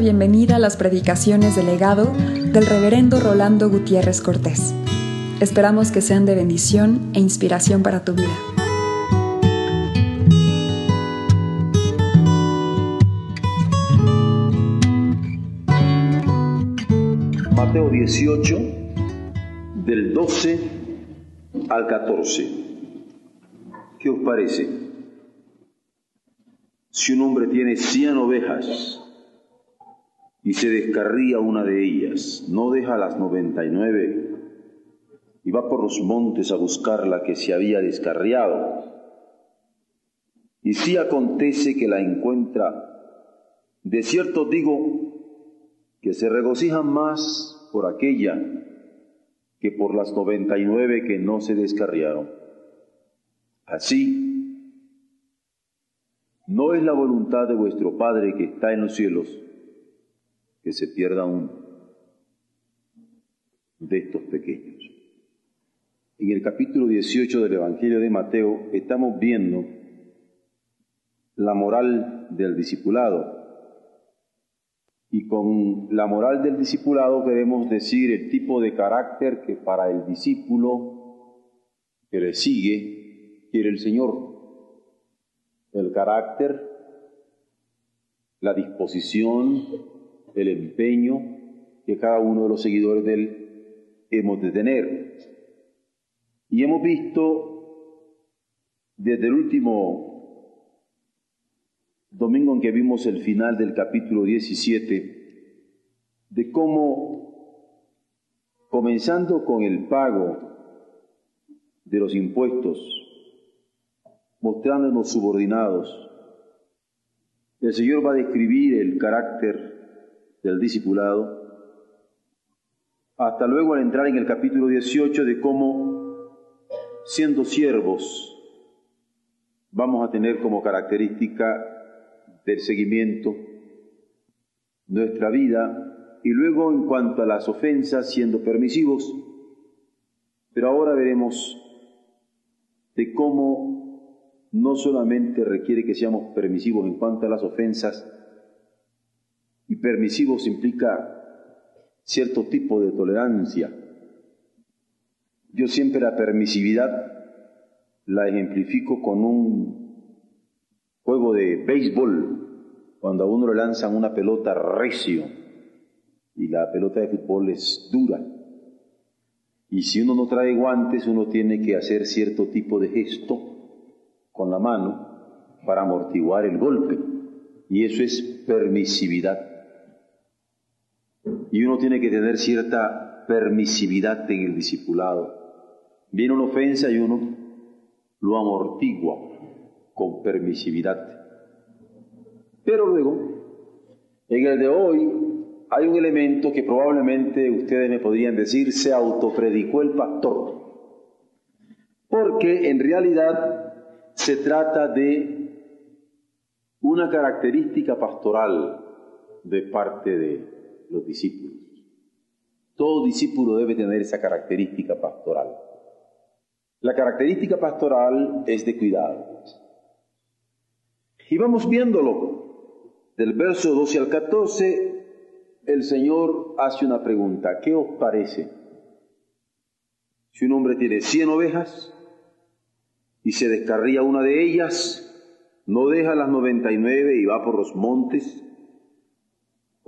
bienvenida a las predicaciones del legado del reverendo Rolando Gutiérrez Cortés. Esperamos que sean de bendición e inspiración para tu vida. Mateo 18, del 12 al 14. ¿Qué os parece? Si un hombre tiene 100 ovejas y se descarría una de ellas, no deja las 99 y va por los montes a buscar la que se había descarriado. Y si acontece que la encuentra, de cierto digo que se regocijan más por aquella que por las 99 que no se descarriaron. Así, no es la voluntad de vuestro Padre que está en los cielos que se pierda uno de estos pequeños. En el capítulo 18 del Evangelio de Mateo estamos viendo la moral del discipulado. Y con la moral del discipulado queremos decir el tipo de carácter que para el discípulo que le sigue quiere el Señor. El carácter, la disposición, el empeño que cada uno de los seguidores de él hemos de tener. Y hemos visto desde el último domingo en que vimos el final del capítulo 17, de cómo, comenzando con el pago de los impuestos, mostrándonos subordinados, el Señor va a describir el carácter del discipulado, hasta luego al entrar en el capítulo 18 de cómo, siendo siervos, vamos a tener como característica del seguimiento nuestra vida, y luego en cuanto a las ofensas, siendo permisivos, pero ahora veremos de cómo no solamente requiere que seamos permisivos en cuanto a las ofensas, y permisivos implica cierto tipo de tolerancia. Yo siempre la permisividad la ejemplifico con un juego de béisbol, cuando a uno le lanzan una pelota recio y la pelota de fútbol es dura. Y si uno no trae guantes, uno tiene que hacer cierto tipo de gesto con la mano para amortiguar el golpe. Y eso es permisividad. Y uno tiene que tener cierta permisividad en el discipulado. Viene una ofensa y uno lo amortigua con permisividad. Pero luego, en el de hoy, hay un elemento que probablemente ustedes me podrían decir se autopredicó el pastor. Porque en realidad se trata de una característica pastoral de parte de los discípulos. Todo discípulo debe tener esa característica pastoral. La característica pastoral es de cuidado. Y vamos viéndolo. Del verso 12 al 14, el Señor hace una pregunta. ¿Qué os parece? Si un hombre tiene 100 ovejas y se descarría una de ellas, no deja las 99 y va por los montes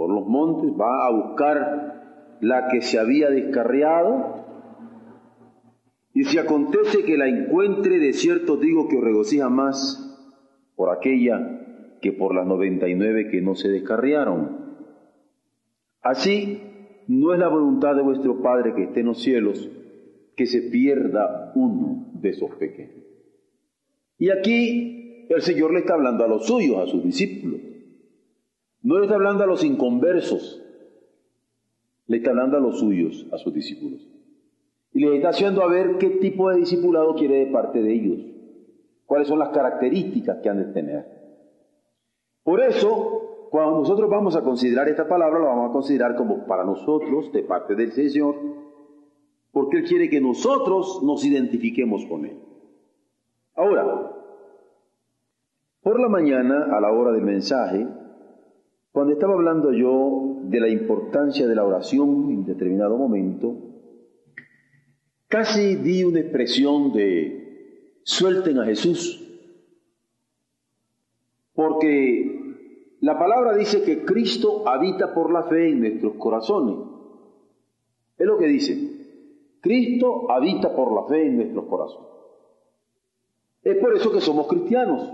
por los montes, va a buscar la que se había descarriado. Y si acontece que la encuentre, de cierto digo que os regocija más por aquella que por las 99 que no se descarriaron. Así, no es la voluntad de vuestro Padre que esté en los cielos que se pierda uno de esos pequeños. Y aquí el Señor le está hablando a los suyos, a sus discípulos. No le está hablando a los inconversos, le está hablando a los suyos, a sus discípulos. Y le está haciendo a ver qué tipo de discipulado quiere de parte de ellos, cuáles son las características que han de tener. Por eso, cuando nosotros vamos a considerar esta palabra, la vamos a considerar como para nosotros, de parte del Señor, porque Él quiere que nosotros nos identifiquemos con Él. Ahora, por la mañana, a la hora del mensaje, Cuando estaba hablando yo de la importancia de la oración en determinado momento, casi di una expresión de suelten a Jesús, porque la palabra dice que Cristo habita por la fe en nuestros corazones. Es lo que dice. Cristo habita por la fe en nuestros corazones. Es por eso que somos cristianos,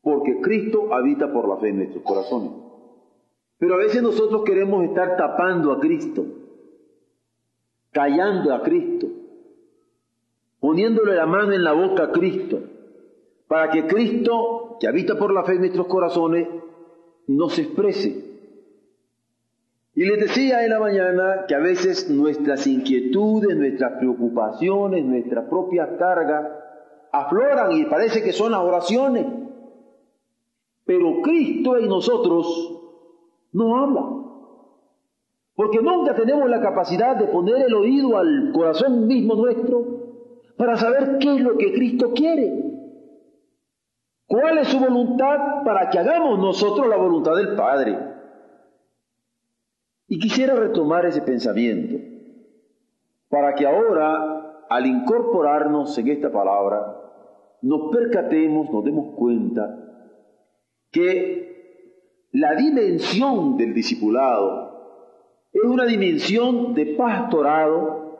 porque Cristo habita por la fe en nuestros corazones. Pero a veces nosotros queremos estar tapando a Cristo, callando a Cristo, poniéndole la mano en la boca a Cristo, para que Cristo, que habita por la fe en nuestros corazones, nos exprese. Y les decía en la mañana que a veces nuestras inquietudes, nuestras preocupaciones, nuestra propia carga afloran y parece que son las oraciones. Pero Cristo en nosotros no habla. Porque nunca tenemos la capacidad de poner el oído al corazón mismo nuestro para saber qué es lo que Cristo quiere. ¿Cuál es su voluntad para que hagamos nosotros la voluntad del Padre? Y quisiera retomar ese pensamiento para que ahora, al incorporarnos en esta palabra, nos percatemos, nos demos cuenta que la dimensión del discipulado es una dimensión de pastorado,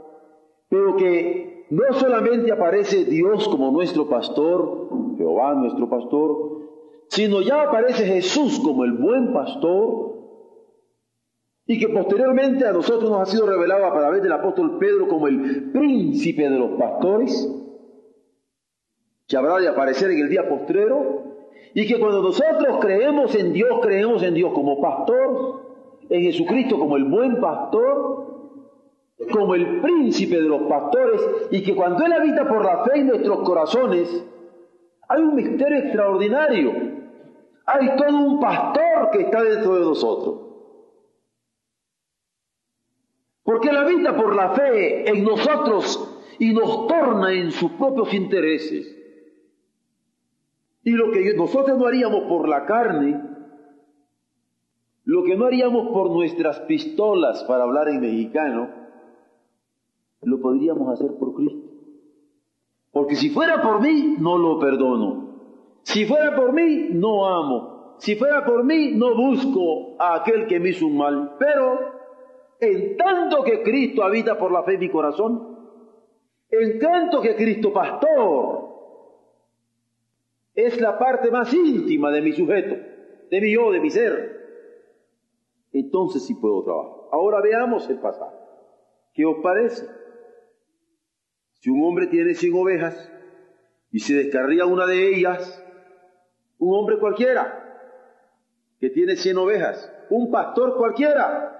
pero que no solamente aparece Dios como nuestro pastor, Jehová nuestro pastor, sino ya aparece Jesús como el buen pastor, y que posteriormente a nosotros nos ha sido revelado a través del apóstol Pedro como el príncipe de los pastores, que habrá de aparecer en el día postrero, y que cuando nosotros creemos en Dios, creemos en Dios como pastor, en Jesucristo como el buen pastor, como el príncipe de los pastores, y que cuando Él habita por la fe en nuestros corazones, hay un misterio extraordinario. Hay todo un pastor que está dentro de nosotros. Porque Él habita por la fe en nosotros y nos torna en sus propios intereses. Y lo que nosotros no haríamos por la carne, lo que no haríamos por nuestras pistolas, para hablar en mexicano, lo podríamos hacer por Cristo. Porque si fuera por mí, no lo perdono. Si fuera por mí, no amo. Si fuera por mí, no busco a aquel que me hizo un mal. Pero, en tanto que Cristo habita por la fe en mi corazón, en tanto que Cristo pastor es la parte más íntima de mi sujeto, de mi yo, de mi ser. Entonces sí puedo trabajar. Ahora veamos el pasaje. ¿Qué os parece? Si un hombre tiene 100 ovejas y se descarría una de ellas, un hombre cualquiera que tiene 100 ovejas, un pastor cualquiera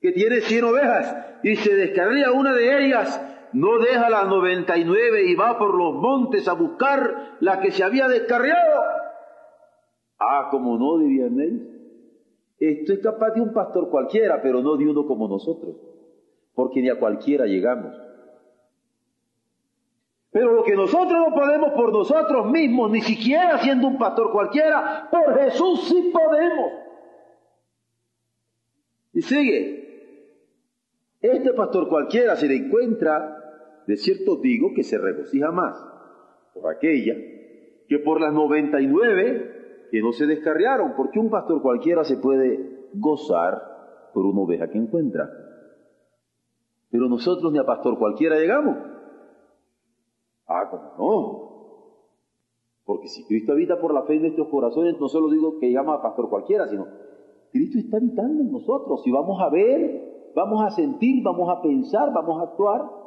que tiene 100 ovejas y se descarría una de ellas, no deja las 99 y va por los montes a buscar la que se había descarriado. Ah, como no, dirían ellos. Esto es capaz de un pastor cualquiera, pero no de uno como nosotros, porque ni a cualquiera llegamos. Pero lo que nosotros no podemos por nosotros mismos, ni siquiera siendo un pastor cualquiera, por Jesús sí podemos. Y sigue. Este pastor cualquiera se le encuentra de cierto digo que se regocija más por aquella que por las 99 que no se descarriaron, porque un pastor cualquiera se puede gozar por una oveja que encuentra. Pero nosotros ni a pastor cualquiera llegamos. Ah, como no. Porque si Cristo habita por la fe en nuestros corazones, no solo digo que llegamos a pastor cualquiera, sino Cristo está habitando en nosotros y vamos a ver, vamos a sentir, vamos a pensar, vamos a actuar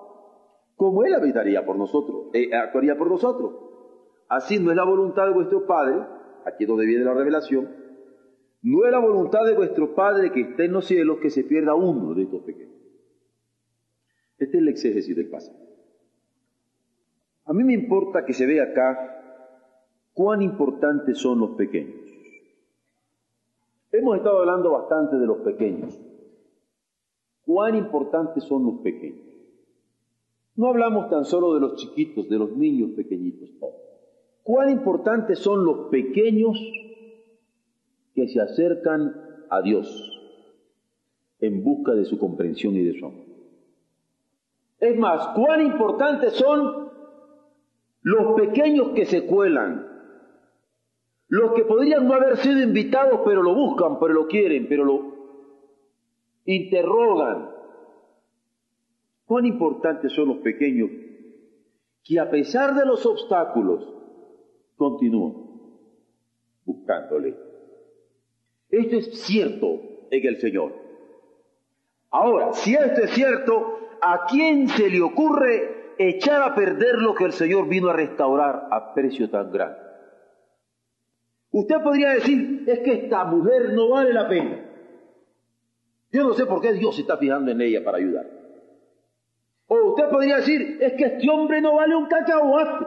como Él habitaría por nosotros, eh, actuaría por nosotros. Así no es la voluntad de vuestro Padre, aquí es donde viene la revelación, no es la voluntad de vuestro Padre que esté en los cielos que se pierda uno de estos pequeños. Este es el exégesis del pasaje. A mí me importa que se vea acá cuán importantes son los pequeños. Hemos estado hablando bastante de los pequeños. ¿Cuán importantes son los pequeños? No hablamos tan solo de los chiquitos, de los niños pequeñitos. ¿Cuán importantes son los pequeños que se acercan a Dios en busca de su comprensión y de su amor. Es más, cuán importantes son los pequeños que se cuelan, los que podrían no haber sido invitados, pero lo buscan, pero lo quieren, pero lo interrogan. Cuán importantes son los pequeños que a pesar de los obstáculos continúan buscándole. Esto es cierto en el Señor. Ahora, si esto es cierto, ¿a quién se le ocurre echar a perder lo que el Señor vino a restaurar a precio tan grande? Usted podría decir, es que esta mujer no vale la pena. Yo no sé por qué Dios se está fijando en ella para ayudar. O usted podría decir, es que este hombre no vale un cacahuate.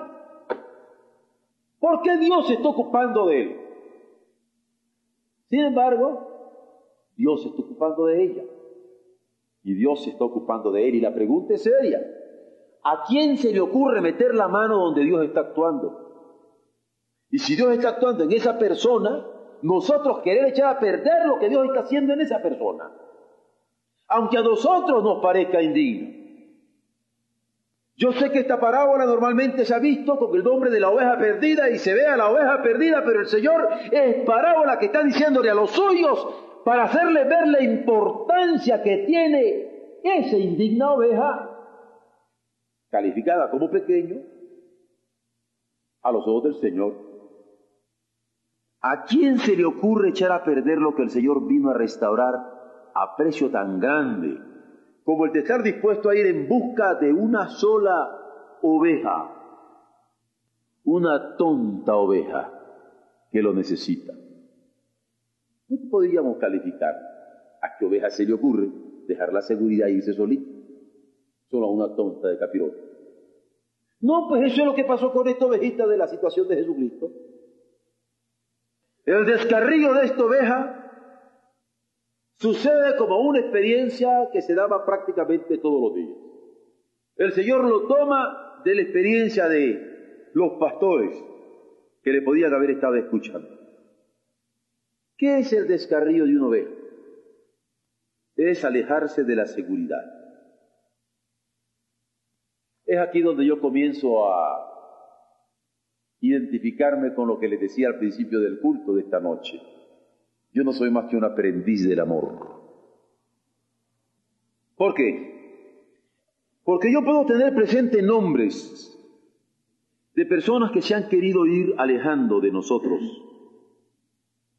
¿Por qué Dios se está ocupando de él? Sin embargo, Dios se está ocupando de ella. Y Dios se está ocupando de él. Y la pregunta es seria. ¿A quién se le ocurre meter la mano donde Dios está actuando? Y si Dios está actuando en esa persona, nosotros querer echar a perder lo que Dios está haciendo en esa persona. Aunque a nosotros nos parezca indigno. Yo sé que esta parábola normalmente se ha visto con el nombre de la oveja perdida y se ve a la oveja perdida, pero el Señor es parábola que está diciéndole a los suyos para hacerle ver la importancia que tiene esa indigna oveja, calificada como pequeño, a los ojos del Señor. ¿A quién se le ocurre echar a perder lo que el Señor vino a restaurar a precio tan grande como el de estar dispuesto a ir en busca de una sola oveja, una tonta oveja que lo necesita? ¿No podríamos calificar a qué oveja se le ocurre dejar la seguridad e irse solito? Solo a una tonta de capirote. No, pues eso es lo que pasó con esta ovejita de la situación de Jesucristo. El descarrío de esta oveja sucede como una experiencia que se daba prácticamente todos los días. El Señor lo toma de la experiencia de los pastores que le podían haber estado escuchando. ¿Qué es el descarrío de una oveja? Es alejarse de la seguridad. Es aquí donde yo comienzo a identificarme con lo que les decía al principio del culto de esta noche. Yo no soy más que un aprendiz del amor. ¿Por qué? Porque yo puedo tener presente nombres de personas que se han querido ir alejando de nosotros,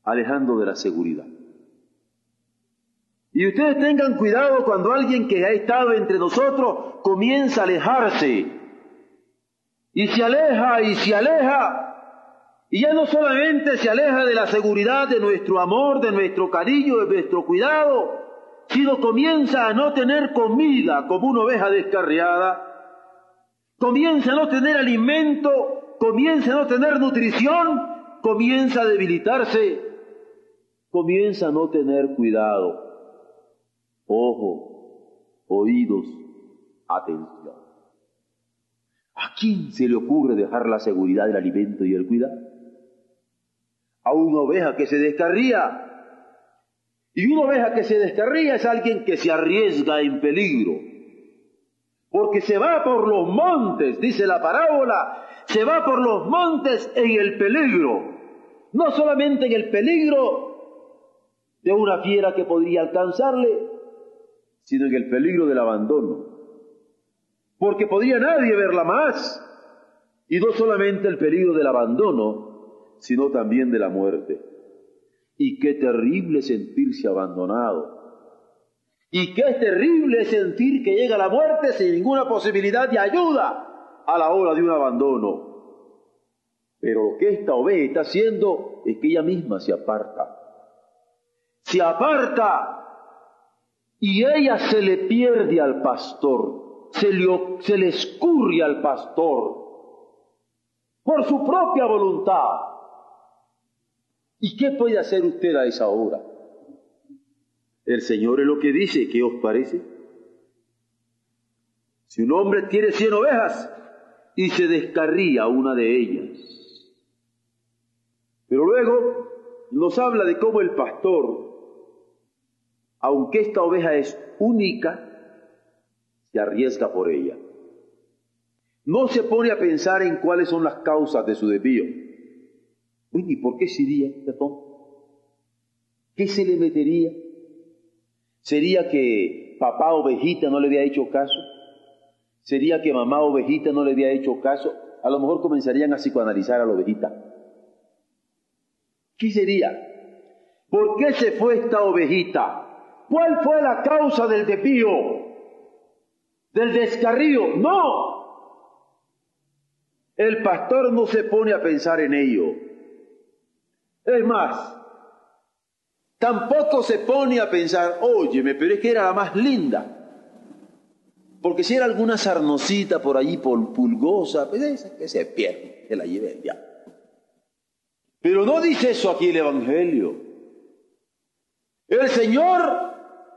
alejando de la seguridad. Y ustedes tengan cuidado cuando alguien que ha estado entre nosotros comienza a alejarse y se aleja y se aleja. Y ya no solamente se aleja de la seguridad, de nuestro amor, de nuestro cariño, de nuestro cuidado, sino comienza a no tener comida como una oveja descarriada, comienza a no tener alimento, comienza a no tener nutrición, comienza a debilitarse, comienza a no tener cuidado. Ojo, oídos, atención. ¿A quién se le ocurre dejar la seguridad del alimento y el cuidado? A una oveja que se descarría. Y una oveja que se descarría es alguien que se arriesga en peligro. Porque se va por los montes, dice la parábola, se va por los montes en el peligro. No solamente en el peligro de una fiera que podría alcanzarle, sino en el peligro del abandono porque podría nadie verla más. Y no solamente el peligro del abandono, sino también de la muerte. Y qué terrible sentirse abandonado. Y qué terrible sentir que llega la muerte sin ninguna posibilidad de ayuda a la hora de un abandono. Pero lo que esta oveja está haciendo es que ella misma se aparta. Se aparta y ella se le pierde al pastor se le, se le escurre al pastor por su propia voluntad. ¿Y qué puede hacer usted a esa hora? El Señor es lo que dice, ¿qué os parece? Si un hombre tiene cien ovejas y se descarría una de ellas, pero luego nos habla de cómo el pastor, aunque esta oveja es única, se arriesga por ella. No se pone a pensar en cuáles son las causas de su desvío. ¿Y por qué sería este ¿Qué se le metería? ¿Sería que papá ovejita no le había hecho caso? ¿Sería que mamá ovejita no le había hecho caso? A lo mejor comenzarían a psicoanalizar a la ovejita. ¿Qué sería? ¿Por qué se fue esta ovejita? ¿Cuál fue la causa del desvío? ¿Del descarrío? No. El pastor no se pone a pensar en ello. Es más, tampoco se pone a pensar, óyeme, pero es que era la más linda. Porque si era alguna sarnocita por allí pulgosa, pues esa que se pierde, que la lleve el diablo. Pero no dice eso aquí el Evangelio. El Señor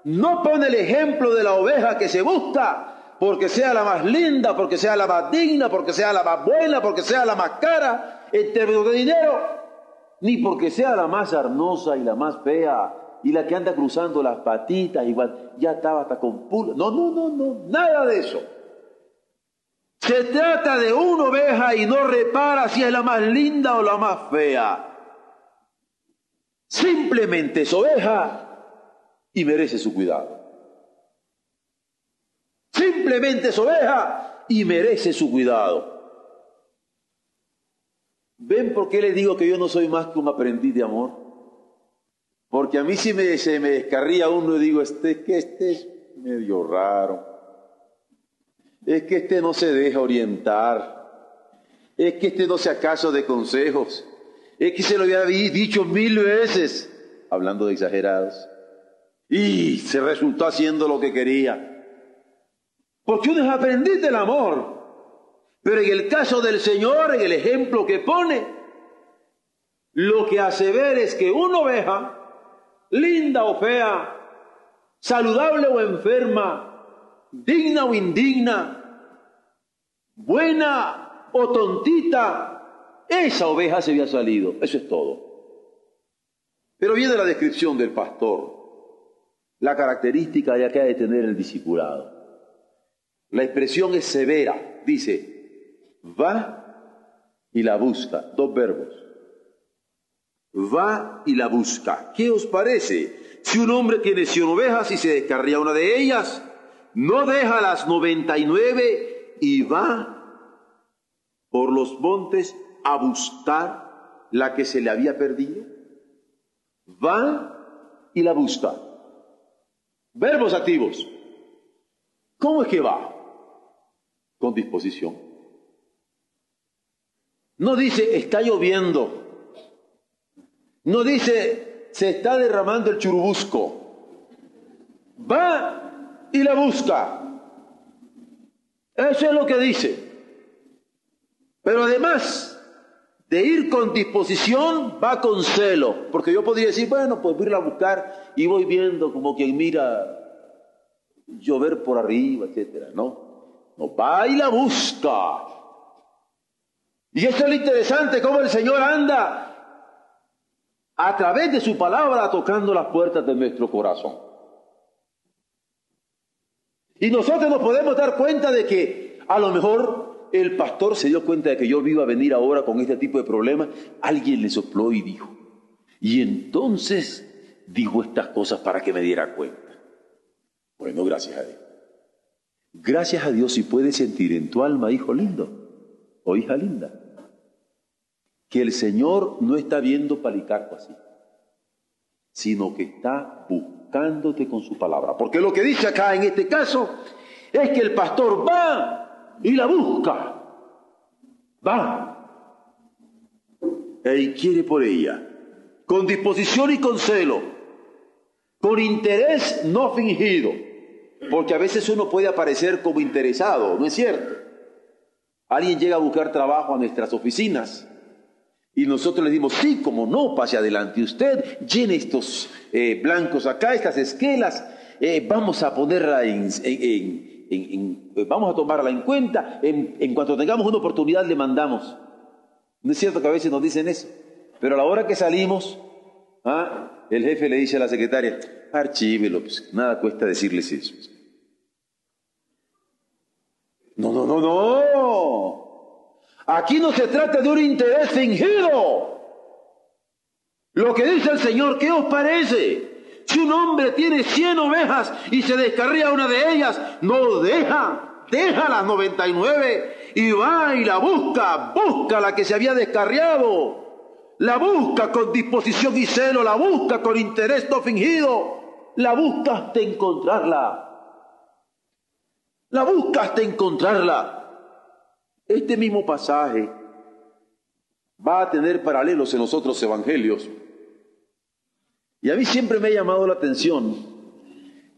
no pone el ejemplo de la oveja que se busca porque sea la más linda, porque sea la más digna, porque sea la más buena, porque sea la más cara en términos de dinero, ni porque sea la más arnosa y la más fea y la que anda cruzando las patitas, igual, ya estaba hasta con pulo. No, no, no, no, nada de eso. Se trata de una oveja y no repara si es la más linda o la más fea. Simplemente es oveja y merece su cuidado. Simplemente es oveja y merece su cuidado. ¿Ven por qué le digo que yo no soy más que un aprendiz de amor? Porque a mí si me, se me descarría uno y digo, este, que este es medio raro. Es que este no se deja orientar. Es que este no se acaso de consejos. Es que se lo había dicho mil veces, hablando de exagerados. Y se resultó haciendo lo que quería. Porque uno es aprendiz del amor. Pero en el caso del Señor, en el ejemplo que pone, lo que hace ver es que una oveja linda o fea, saludable o enferma, digna o indigna, buena o tontita, esa oveja se había salido. Eso es todo. Pero viene la descripción del pastor, la característica ya que ha de tener el discipulado. La expresión es severa, dice, va y la busca, dos verbos va y la busca. ¿Qué os parece? Si un hombre tiene cien ovejas y se descarría una de ellas, no deja las noventa y nueve y va por los montes a buscar la que se le había perdido. Va y la busca. Verbos activos. ¿Cómo es que va? Con disposición. No dice, está lloviendo, no dice, se está derramando el churubusco. Va y la busca. Eso es lo que dice. Pero además de ir con disposición, va con celo. Porque yo podría decir, bueno, pues voy a ir a buscar y voy viendo como quien mira llover por arriba, etcétera. No, no, va y la busca. Y esto es lo interesante, cómo el Señor anda a través de su palabra tocando las puertas de nuestro corazón. Y nosotros nos podemos dar cuenta de que a lo mejor el pastor se dio cuenta de que yo iba a venir ahora con este tipo de problemas. Alguien le sopló y dijo. Y entonces dijo estas cosas para que me diera cuenta. Bueno, gracias a Dios. Gracias a Dios si puedes sentir en tu alma, hijo lindo o hija linda, que el Señor no está viendo Palicarpo así, sino que está buscándote con su palabra. Porque lo que dice acá en este caso es que el pastor va y la busca. Va. Y quiere por ella. Con disposición y con celo. Con interés no fingido. Porque a veces uno puede aparecer como interesado, ¿no es cierto? Alguien llega a buscar trabajo a nuestras oficinas y nosotros le dimos, sí, como no, pase adelante usted, llene estos eh, blancos acá, estas esquelas, eh, vamos a ponerla en, eh, vamos a tomarla en cuenta, en, cuanto tengamos una oportunidad le mandamos. No es cierto que a veces nos dicen eso, pero a la hora que salimos, ¿Ah? El jefe le dice a la secretaria, archívelo, pues nada cuesta decirles eso. No, no, no, no. Aquí no se trata de un interés fingido. Lo que dice el Señor, ¿qué os parece? Si un hombre tiene cien ovejas y se descarría una de ellas, no deja, deja las noventa y nueve y va y la busca, busca la que se había descarriado. La busca con disposición y celo, la busca con interés no fingido, la busca hasta encontrarla. La busca hasta encontrarla. Este mismo pasaje va a tener paralelos en los otros evangelios. Y a mí siempre me ha llamado la atención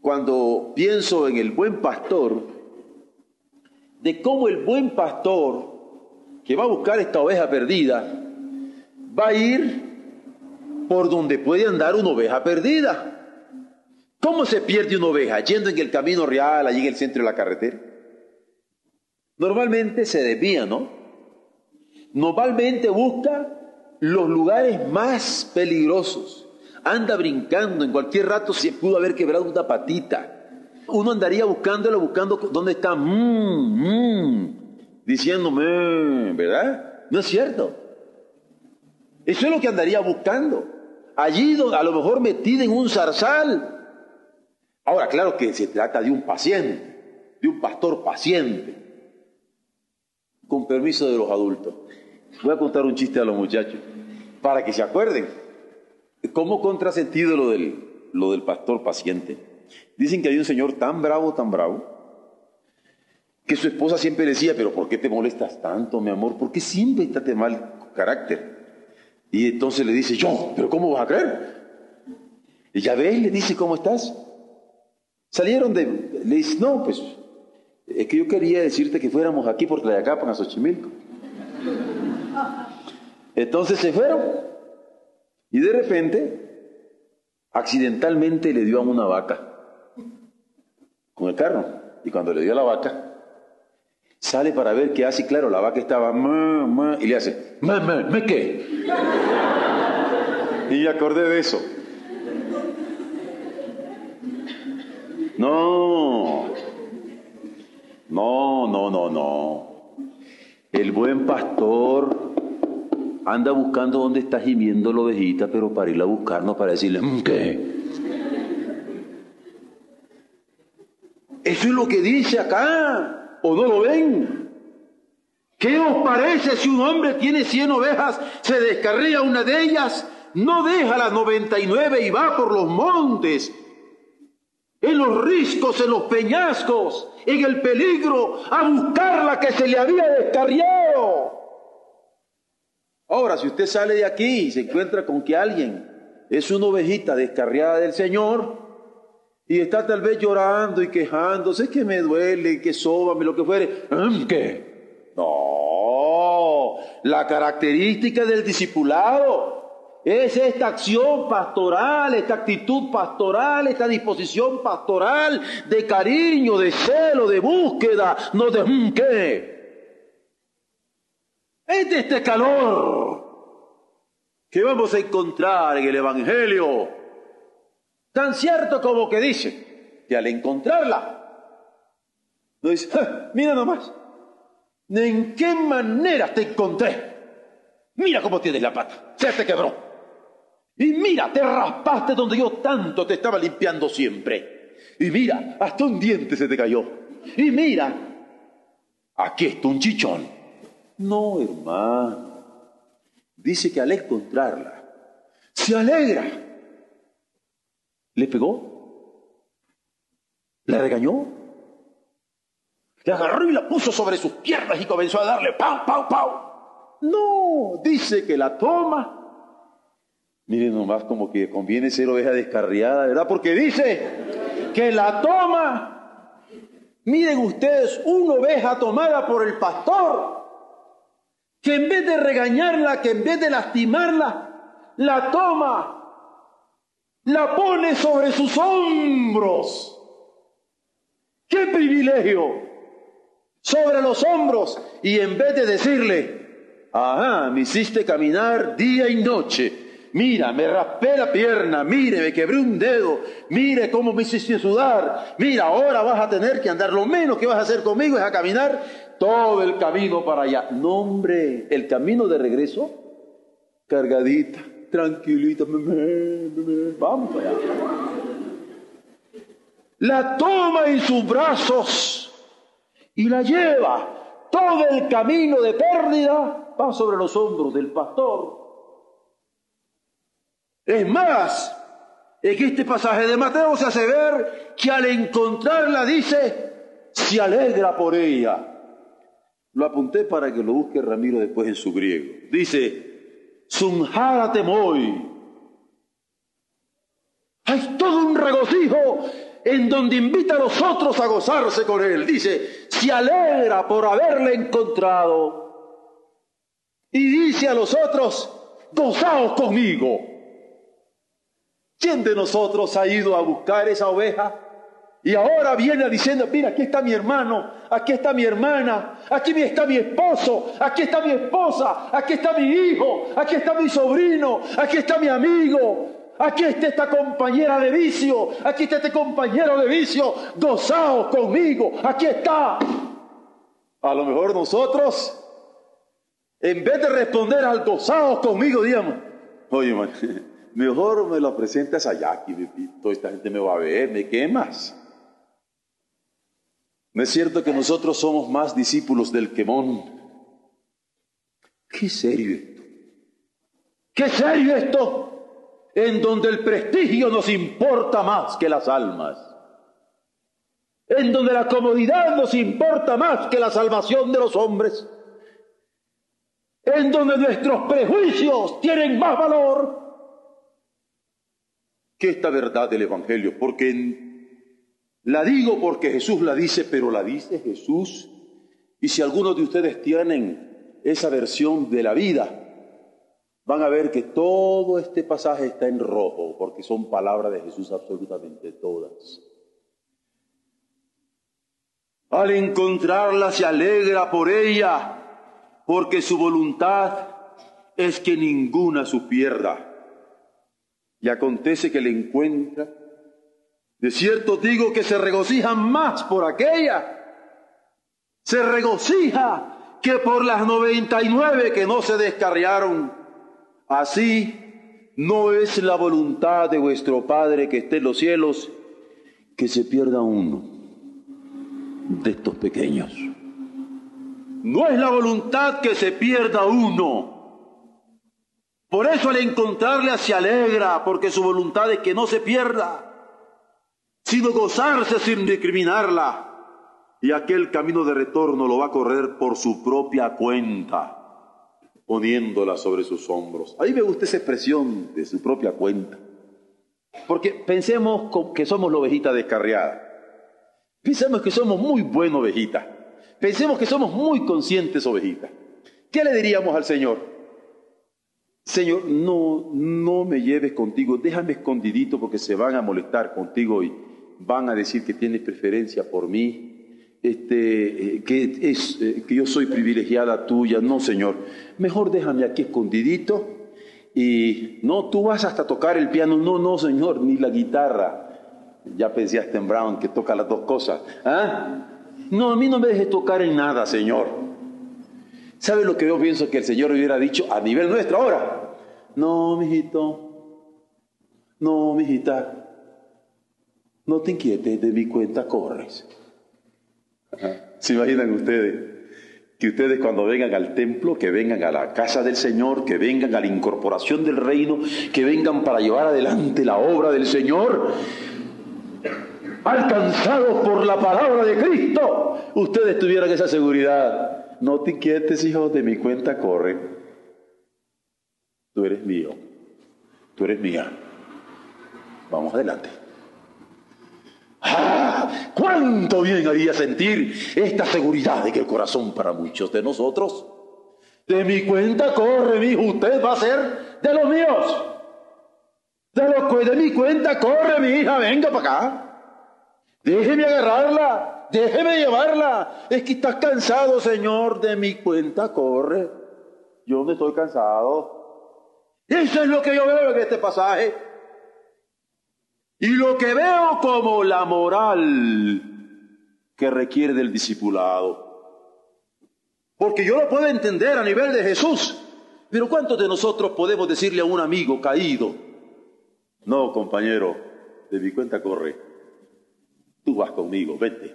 cuando pienso en el buen pastor, de cómo el buen pastor que va a buscar esta oveja perdida, va a ir por donde puede andar una oveja perdida. ¿Cómo se pierde una oveja? Yendo en el camino real, allí en el centro de la carretera. Normalmente se desvía, ¿no? Normalmente busca los lugares más peligrosos anda brincando, en cualquier rato se pudo haber quebrado una patita. Uno andaría buscándolo, buscando dónde está, mmm, mmm, diciéndome, ¿verdad? No es cierto. Eso es lo que andaría buscando. Allí, a lo mejor metido en un zarzal. Ahora, claro que se trata de un paciente, de un pastor paciente. Con permiso de los adultos. Voy a contar un chiste a los muchachos para que se acuerden. ¿Cómo contrasentido lo del, lo del pastor paciente? Dicen que hay un señor tan bravo, tan bravo, que su esposa siempre decía, pero ¿por qué te molestas tanto, mi amor? ¿Por qué siempre estás de mal carácter? Y entonces le dice, yo, pero ¿cómo vas a creer? Y ya ves, le dice, ¿cómo estás? Salieron de, le dice, no, pues, es que yo quería decirte que fuéramos aquí por Tlayacapan a Xochimilco. Entonces se fueron. Y de repente, accidentalmente le dio a una vaca con el carro. Y cuando le dio a la vaca, sale para ver qué hace. Y claro, la vaca estaba, ma, y le hace, ma, ma, ¿me qué? y me acordé de eso. No, no, no, no, no. El buen pastor anda buscando dónde está gimiendo la ovejita, pero para irla a buscar, no para decirle, mm, ¿qué? Eso es lo que dice acá, ¿o no lo ven? ¿Qué os parece si un hombre tiene cien ovejas, se descarría una de ellas, no deja las noventa y nueve y va por los montes, en los riscos, en los peñascos, en el peligro, a buscar la que se le había descarriado? Ahora, si usted sale de aquí y se encuentra con que alguien es una ovejita descarriada del Señor y está tal vez llorando y quejándose, que me duele, que sóbame, lo que fuere, ¿qué? No, la característica del discipulado es esta acción pastoral, esta actitud pastoral, esta disposición pastoral de cariño, de celo, de búsqueda, no de ¿qué? Es de este calor que vamos a encontrar en el Evangelio, tan cierto como que dice que al encontrarla, no dice, mira nomás, ¿en qué manera te encontré? Mira cómo tienes la pata, se te quebró. Y mira, te raspaste donde yo tanto te estaba limpiando siempre. Y mira, hasta un diente se te cayó. Y mira, aquí está un chichón. No, hermano. Dice que al encontrarla, se alegra. ¿Le pegó? ¿La regañó? Le agarró y la puso sobre sus piernas y comenzó a darle pau, pau, pau. No, dice que la toma. Miren nomás como que conviene ser oveja descarriada, ¿verdad? Porque dice que la toma. Miren ustedes, una oveja tomada por el pastor que en vez de regañarla, que en vez de lastimarla, la toma, la pone sobre sus hombros. ¡Qué privilegio! Sobre los hombros y en vez de decirle, ajá, me hiciste caminar día y noche, Mira, me raspé la pierna, mire, me quebré un dedo, mire cómo me hiciste sudar, mira, ahora vas a tener que andar, lo menos que vas a hacer conmigo es a caminar todo el camino para allá. No, hombre, el camino de regreso, cargadita, tranquilita, vamos para allá. La toma en sus brazos y la lleva. Todo el camino de pérdida va sobre los hombros del pastor. Es más, en este pasaje de Mateo se hace ver que al encontrarla dice, se alegra por ella. Lo apunté para que lo busque Ramiro después en su griego. Dice, Sunjara temoy. Hay todo un regocijo en donde invita a los otros a gozarse con él. Dice, se alegra por haberle encontrado. Y dice a los otros, gozaos conmigo. ¿Quién de nosotros ha ido a buscar esa oveja? Y ahora viene diciendo, mira, aquí está mi hermano, aquí está mi hermana, aquí está mi esposo, aquí está mi esposa, aquí está mi hijo, aquí está mi sobrino, aquí está mi amigo, aquí está esta compañera de vicio, aquí está este compañero de vicio, gozaos conmigo, aquí está. A lo mejor nosotros, en vez de responder al gozaos conmigo, digamos, oye, mejor me lo presentas allá, aquí, toda esta gente me va a ver, me quemas. ¿No es cierto que nosotros somos más discípulos del quemón? ¿Qué serio esto? ¿Qué serio esto? En donde el prestigio nos importa más que las almas. En donde la comodidad nos importa más que la salvación de los hombres. En donde nuestros prejuicios tienen más valor que esta verdad del Evangelio. Porque la digo porque Jesús la dice, pero la dice Jesús. Y si algunos de ustedes tienen esa versión de la vida, van a ver que todo este pasaje está en rojo, porque son palabras de Jesús absolutamente todas. Al encontrarla se alegra por ella, porque su voluntad es que ninguna su pierda. Y acontece que le encuentra de cierto digo que se regocijan más por aquella. Se regocija que por las noventa y nueve que no se descarriaron. Así no es la voluntad de vuestro Padre que esté en los cielos que se pierda uno de estos pequeños. No es la voluntad que se pierda uno. Por eso al encontrarle se alegra, porque su voluntad es que no se pierda sino gozarse sin discriminarla. Y aquel camino de retorno lo va a correr por su propia cuenta, poniéndola sobre sus hombros. Ahí me gusta esa expresión de su propia cuenta. Porque pensemos que somos la ovejita descarriada. Pensemos que somos muy buena ovejita. Pensemos que somos muy conscientes ovejita. ¿Qué le diríamos al Señor? Señor, no, no me lleves contigo, déjame escondidito porque se van a molestar contigo y, van a decir que tienes preferencia por mí, este, eh, que, es, eh, que yo soy privilegiada tuya. No, Señor, mejor déjame aquí escondidito y no, tú vas hasta tocar el piano. No, no, Señor, ni la guitarra. Ya pensaste en Brown que toca las dos cosas. ¿Ah? No, a mí no me dejes tocar en nada, Señor. ¿Sabe lo que yo pienso que el Señor hubiera dicho a nivel nuestro ahora? No, mijito. No, mijita. No te inquietes, de mi cuenta corres. ¿Se imaginan ustedes? Que ustedes cuando vengan al templo, que vengan a la casa del Señor, que vengan a la incorporación del reino, que vengan para llevar adelante la obra del Señor, alcanzados por la palabra de Cristo, ustedes tuvieran esa seguridad. No te inquietes, hijo, de mi cuenta corre. Tú eres mío, tú eres mía. Vamos adelante. ¡Ah! ¿Cuánto bien haría sentir esta seguridad de que el corazón para muchos de nosotros, de mi cuenta corre, mi hijo, usted va a ser de los míos. De, los, de mi cuenta corre, mi hija, venga para acá. Déjeme agarrarla, déjeme llevarla. Es que estás cansado, Señor, de mi cuenta corre. Yo no estoy cansado. Eso es lo que yo veo en este pasaje. Y lo que veo como la moral que requiere del discipulado. Porque yo lo puedo entender a nivel de Jesús, pero ¿cuántos de nosotros podemos decirle a un amigo caído, no, compañero, de mi cuenta corre, tú vas conmigo, vente.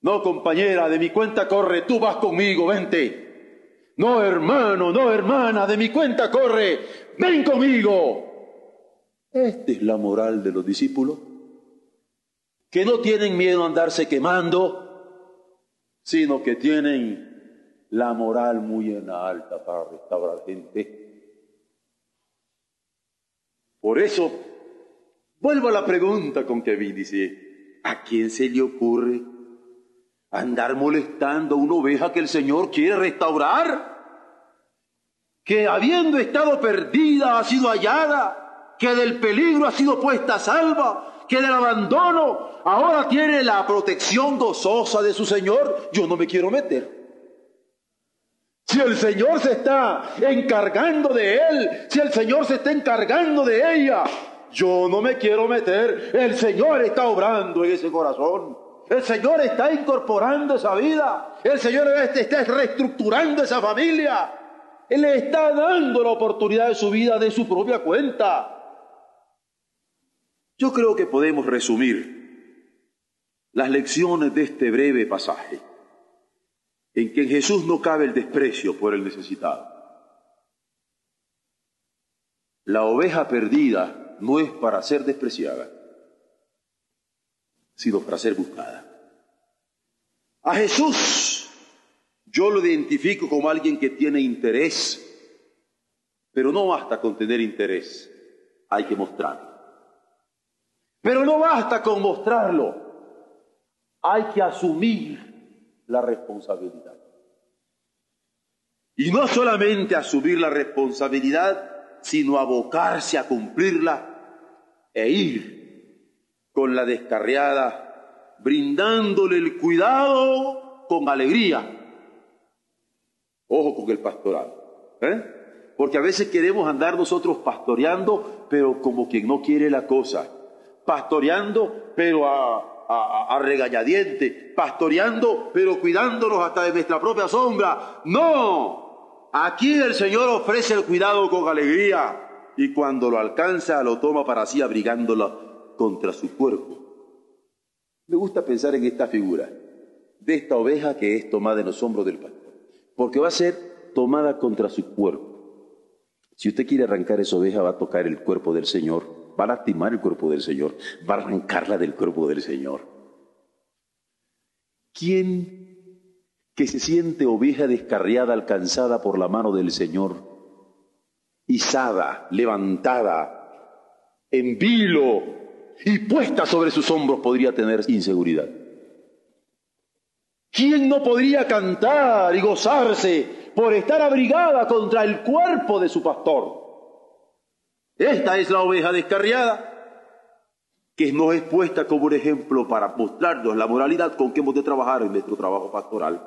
No, compañera, de mi cuenta corre, tú vas conmigo, vente. No, hermano, no, hermana, de mi cuenta corre, ven conmigo. Esta es la moral de los discípulos, que no tienen miedo a andarse quemando, sino que tienen la moral muy en alta para restaurar gente. Por eso, vuelvo a la pregunta con que vi, dice, ¿a quién se le ocurre andar molestando una oveja que el Señor quiere restaurar? Que habiendo estado perdida ha sido hallada que del peligro ha sido puesta a salva, que del abandono ahora tiene la protección gozosa de su Señor, yo no me quiero meter. Si el Señor se está encargando de él, si el Señor se está encargando de ella, yo no me quiero meter. El Señor está obrando en ese corazón. El Señor está incorporando esa vida. El Señor está reestructurando esa familia. Él le está dando la oportunidad de su vida de su propia cuenta. Yo creo que podemos resumir las lecciones de este breve pasaje en que en Jesús no cabe el desprecio por el necesitado. La oveja perdida no es para ser despreciada, sino para ser buscada. A Jesús yo lo identifico como alguien que tiene interés, pero no basta con tener interés, hay que mostrarlo. Pero no basta con mostrarlo, hay que asumir la responsabilidad. Y no solamente asumir la responsabilidad, sino abocarse a cumplirla e ir con la descarriada, brindándole el cuidado con alegría. Ojo con el pastoral. ¿eh? Porque a veces queremos andar nosotros pastoreando, pero como quien no quiere la cosa pastoreando, pero a, regañadiente, pastoreando, pero cuidándonos hasta de nuestra propia sombra. No, aquí el Señor ofrece el cuidado con alegría y cuando lo alcanza lo toma para sí abrigándolo contra su cuerpo. Me gusta pensar en esta figura de esta oveja que es tomada en los hombros del pastor, porque va a ser tomada contra su cuerpo. Si usted quiere arrancar esa oveja, va a tocar el cuerpo del Señor va a lastimar el cuerpo del Señor, va a arrancarla del cuerpo del Señor. ¿Quién que se siente oveja descarriada alcanzada por la mano del Señor, izada, levantada, en vilo y puesta sobre sus hombros podría tener inseguridad? ¿Quién no podría cantar y gozarse por estar abrigada contra el cuerpo de su pastor? Esta es la oveja descarriada, que nos es puesta como un ejemplo para mostrarnos la moralidad con que hemos de trabajar en nuestro trabajo pastoral.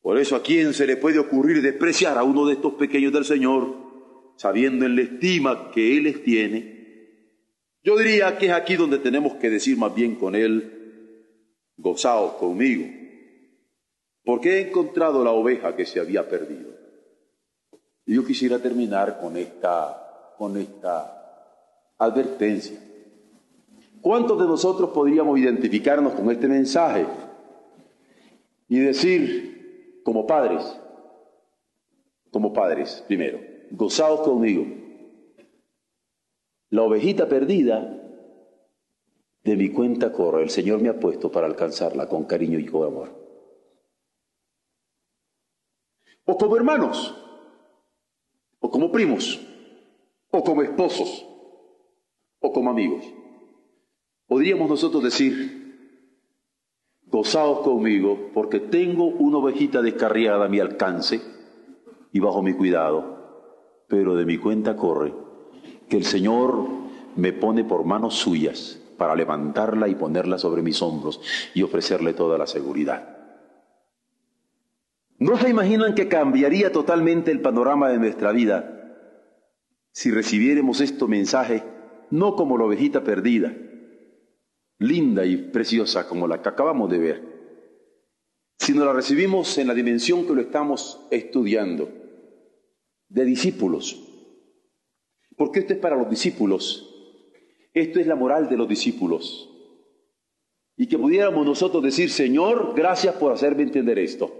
Por eso a quién se le puede ocurrir despreciar a uno de estos pequeños del Señor, sabiendo en la estima que Él les tiene. Yo diría que es aquí donde tenemos que decir más bien con Él, gozaos conmigo, porque he encontrado la oveja que se había perdido. Y yo quisiera terminar con esta con esta advertencia. ¿Cuántos de nosotros podríamos identificarnos con este mensaje y decir, como padres, como padres, primero, gozaos conmigo, la ovejita perdida de mi cuenta corre, el Señor me ha puesto para alcanzarla con cariño y con amor. O como hermanos, o como primos, o como esposos, o como amigos. Podríamos nosotros decir, gozaos conmigo porque tengo una ovejita descarriada a mi alcance y bajo mi cuidado, pero de mi cuenta corre que el Señor me pone por manos suyas para levantarla y ponerla sobre mis hombros y ofrecerle toda la seguridad. ¿No se imaginan que cambiaría totalmente el panorama de nuestra vida si recibiéramos este mensaje no como la ovejita perdida, linda y preciosa como la que acabamos de ver, sino la recibimos en la dimensión que lo estamos estudiando, de discípulos. Porque esto es para los discípulos, esto es la moral de los discípulos. Y que pudiéramos nosotros decir, Señor, gracias por hacerme entender esto.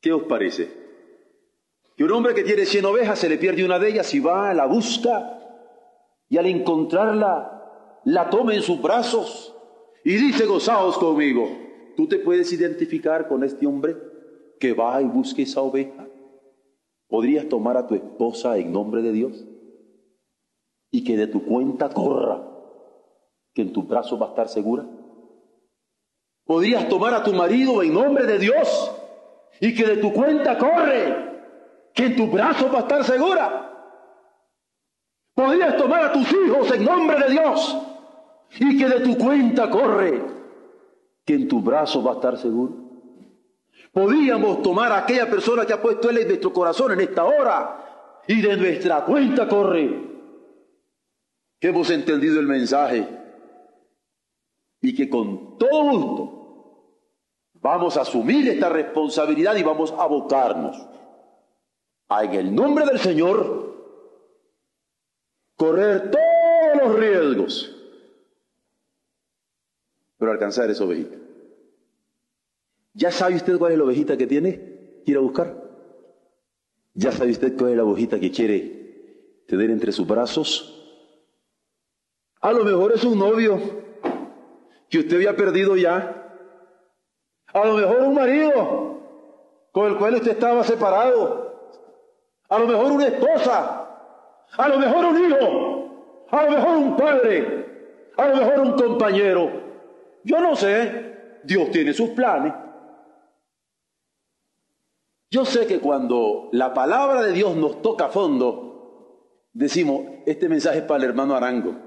¿Qué os parece? Que un hombre que tiene cien ovejas se le pierde una de ellas y va, la busca y al encontrarla la toma en sus brazos y dice, gozaos conmigo. ¿Tú te puedes identificar con este hombre que va y busca esa oveja? ¿Podrías tomar a tu esposa en nombre de Dios? Y que de tu cuenta corra, que en tu brazo va a estar segura. ¿Podrías tomar a tu marido en nombre de Dios? Y que de tu cuenta corre, que en tu brazo va a estar segura. Podrías tomar a tus hijos en nombre de Dios y que de tu cuenta corre, que en tu brazo va a estar seguro. Podríamos tomar a aquella persona que ha puesto Él en nuestro corazón en esta hora y de nuestra cuenta corre, hemos entendido el mensaje y que con todo gusto vamos a asumir esta responsabilidad y vamos a abocarnos a en el nombre del Señor correr todos los riesgos, pero alcanzar esa ovejita. ¿Ya sabe usted cuál es la ovejita que tiene? ¿Quiere buscar? ¿Ya sabe usted cuál es la ovejita que quiere tener entre sus brazos? A lo mejor es un novio que usted había perdido ya. A lo mejor un marido con el cual usted estaba separado. A lo mejor una esposa a lo mejor un hijo, a lo mejor un padre, a lo mejor un compañero. Yo no sé, Dios tiene sus planes. Yo sé que cuando la palabra de Dios nos toca a fondo, decimos, este mensaje es para el hermano Arango.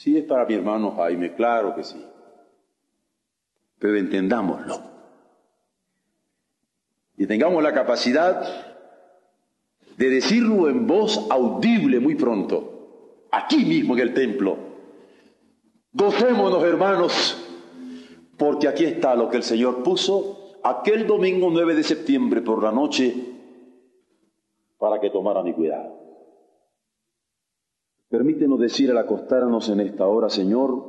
Sí, es para mi hermano Jaime, claro que sí. Pero entendámoslo. Y tengamos la capacidad de decirlo en voz audible muy pronto, aquí mismo en el templo. Gocémonos, hermanos, porque aquí está lo que el Señor puso aquel domingo 9 de septiembre por la noche para que tomara mi cuidado. Permítenos decir al acostarnos en esta hora, Señor,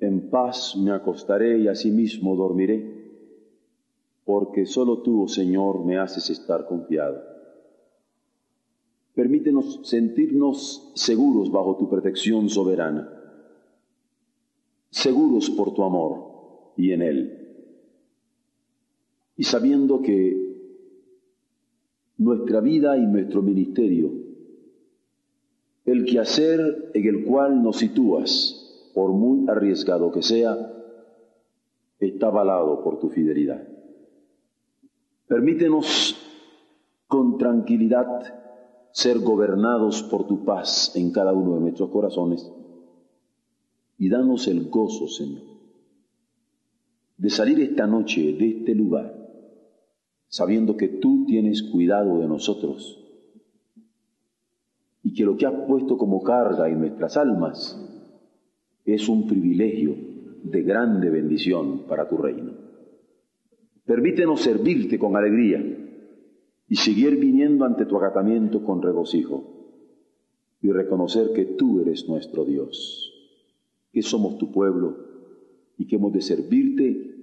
en paz me acostaré y asimismo dormiré, porque solo tú, oh Señor, me haces estar confiado. Permítenos sentirnos seguros bajo tu protección soberana, seguros por tu amor y en Él, y sabiendo que nuestra vida y nuestro ministerio, el quehacer en el cual nos sitúas, por muy arriesgado que sea, está avalado por tu fidelidad. Permítenos con tranquilidad ser gobernados por tu paz en cada uno de nuestros corazones. Y danos el gozo, Señor, de salir esta noche de este lugar, sabiendo que tú tienes cuidado de nosotros y que lo que has puesto como carga en nuestras almas es un privilegio de grande bendición para tu reino. Permítenos servirte con alegría y seguir viniendo ante tu acatamiento con regocijo y reconocer que tú eres nuestro Dios, que somos tu pueblo y que hemos de servirte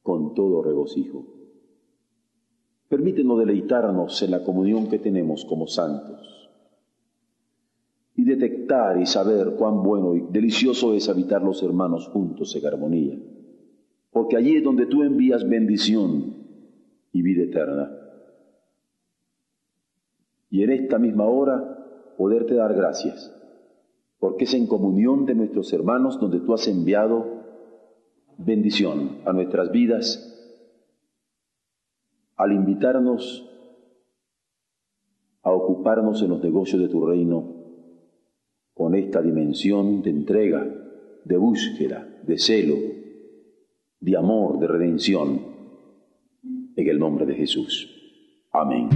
con todo regocijo. Permítenos deleitarnos en la comunión que tenemos como santos y saber cuán bueno y delicioso es habitar los hermanos juntos en armonía, porque allí es donde tú envías bendición y vida eterna. Y en esta misma hora poderte dar gracias, porque es en comunión de nuestros hermanos donde tú has enviado bendición a nuestras vidas al invitarnos a ocuparnos en los negocios de tu reino con esta dimensión de entrega, de búsqueda, de celo, de amor, de redención, en el nombre de Jesús. Amén.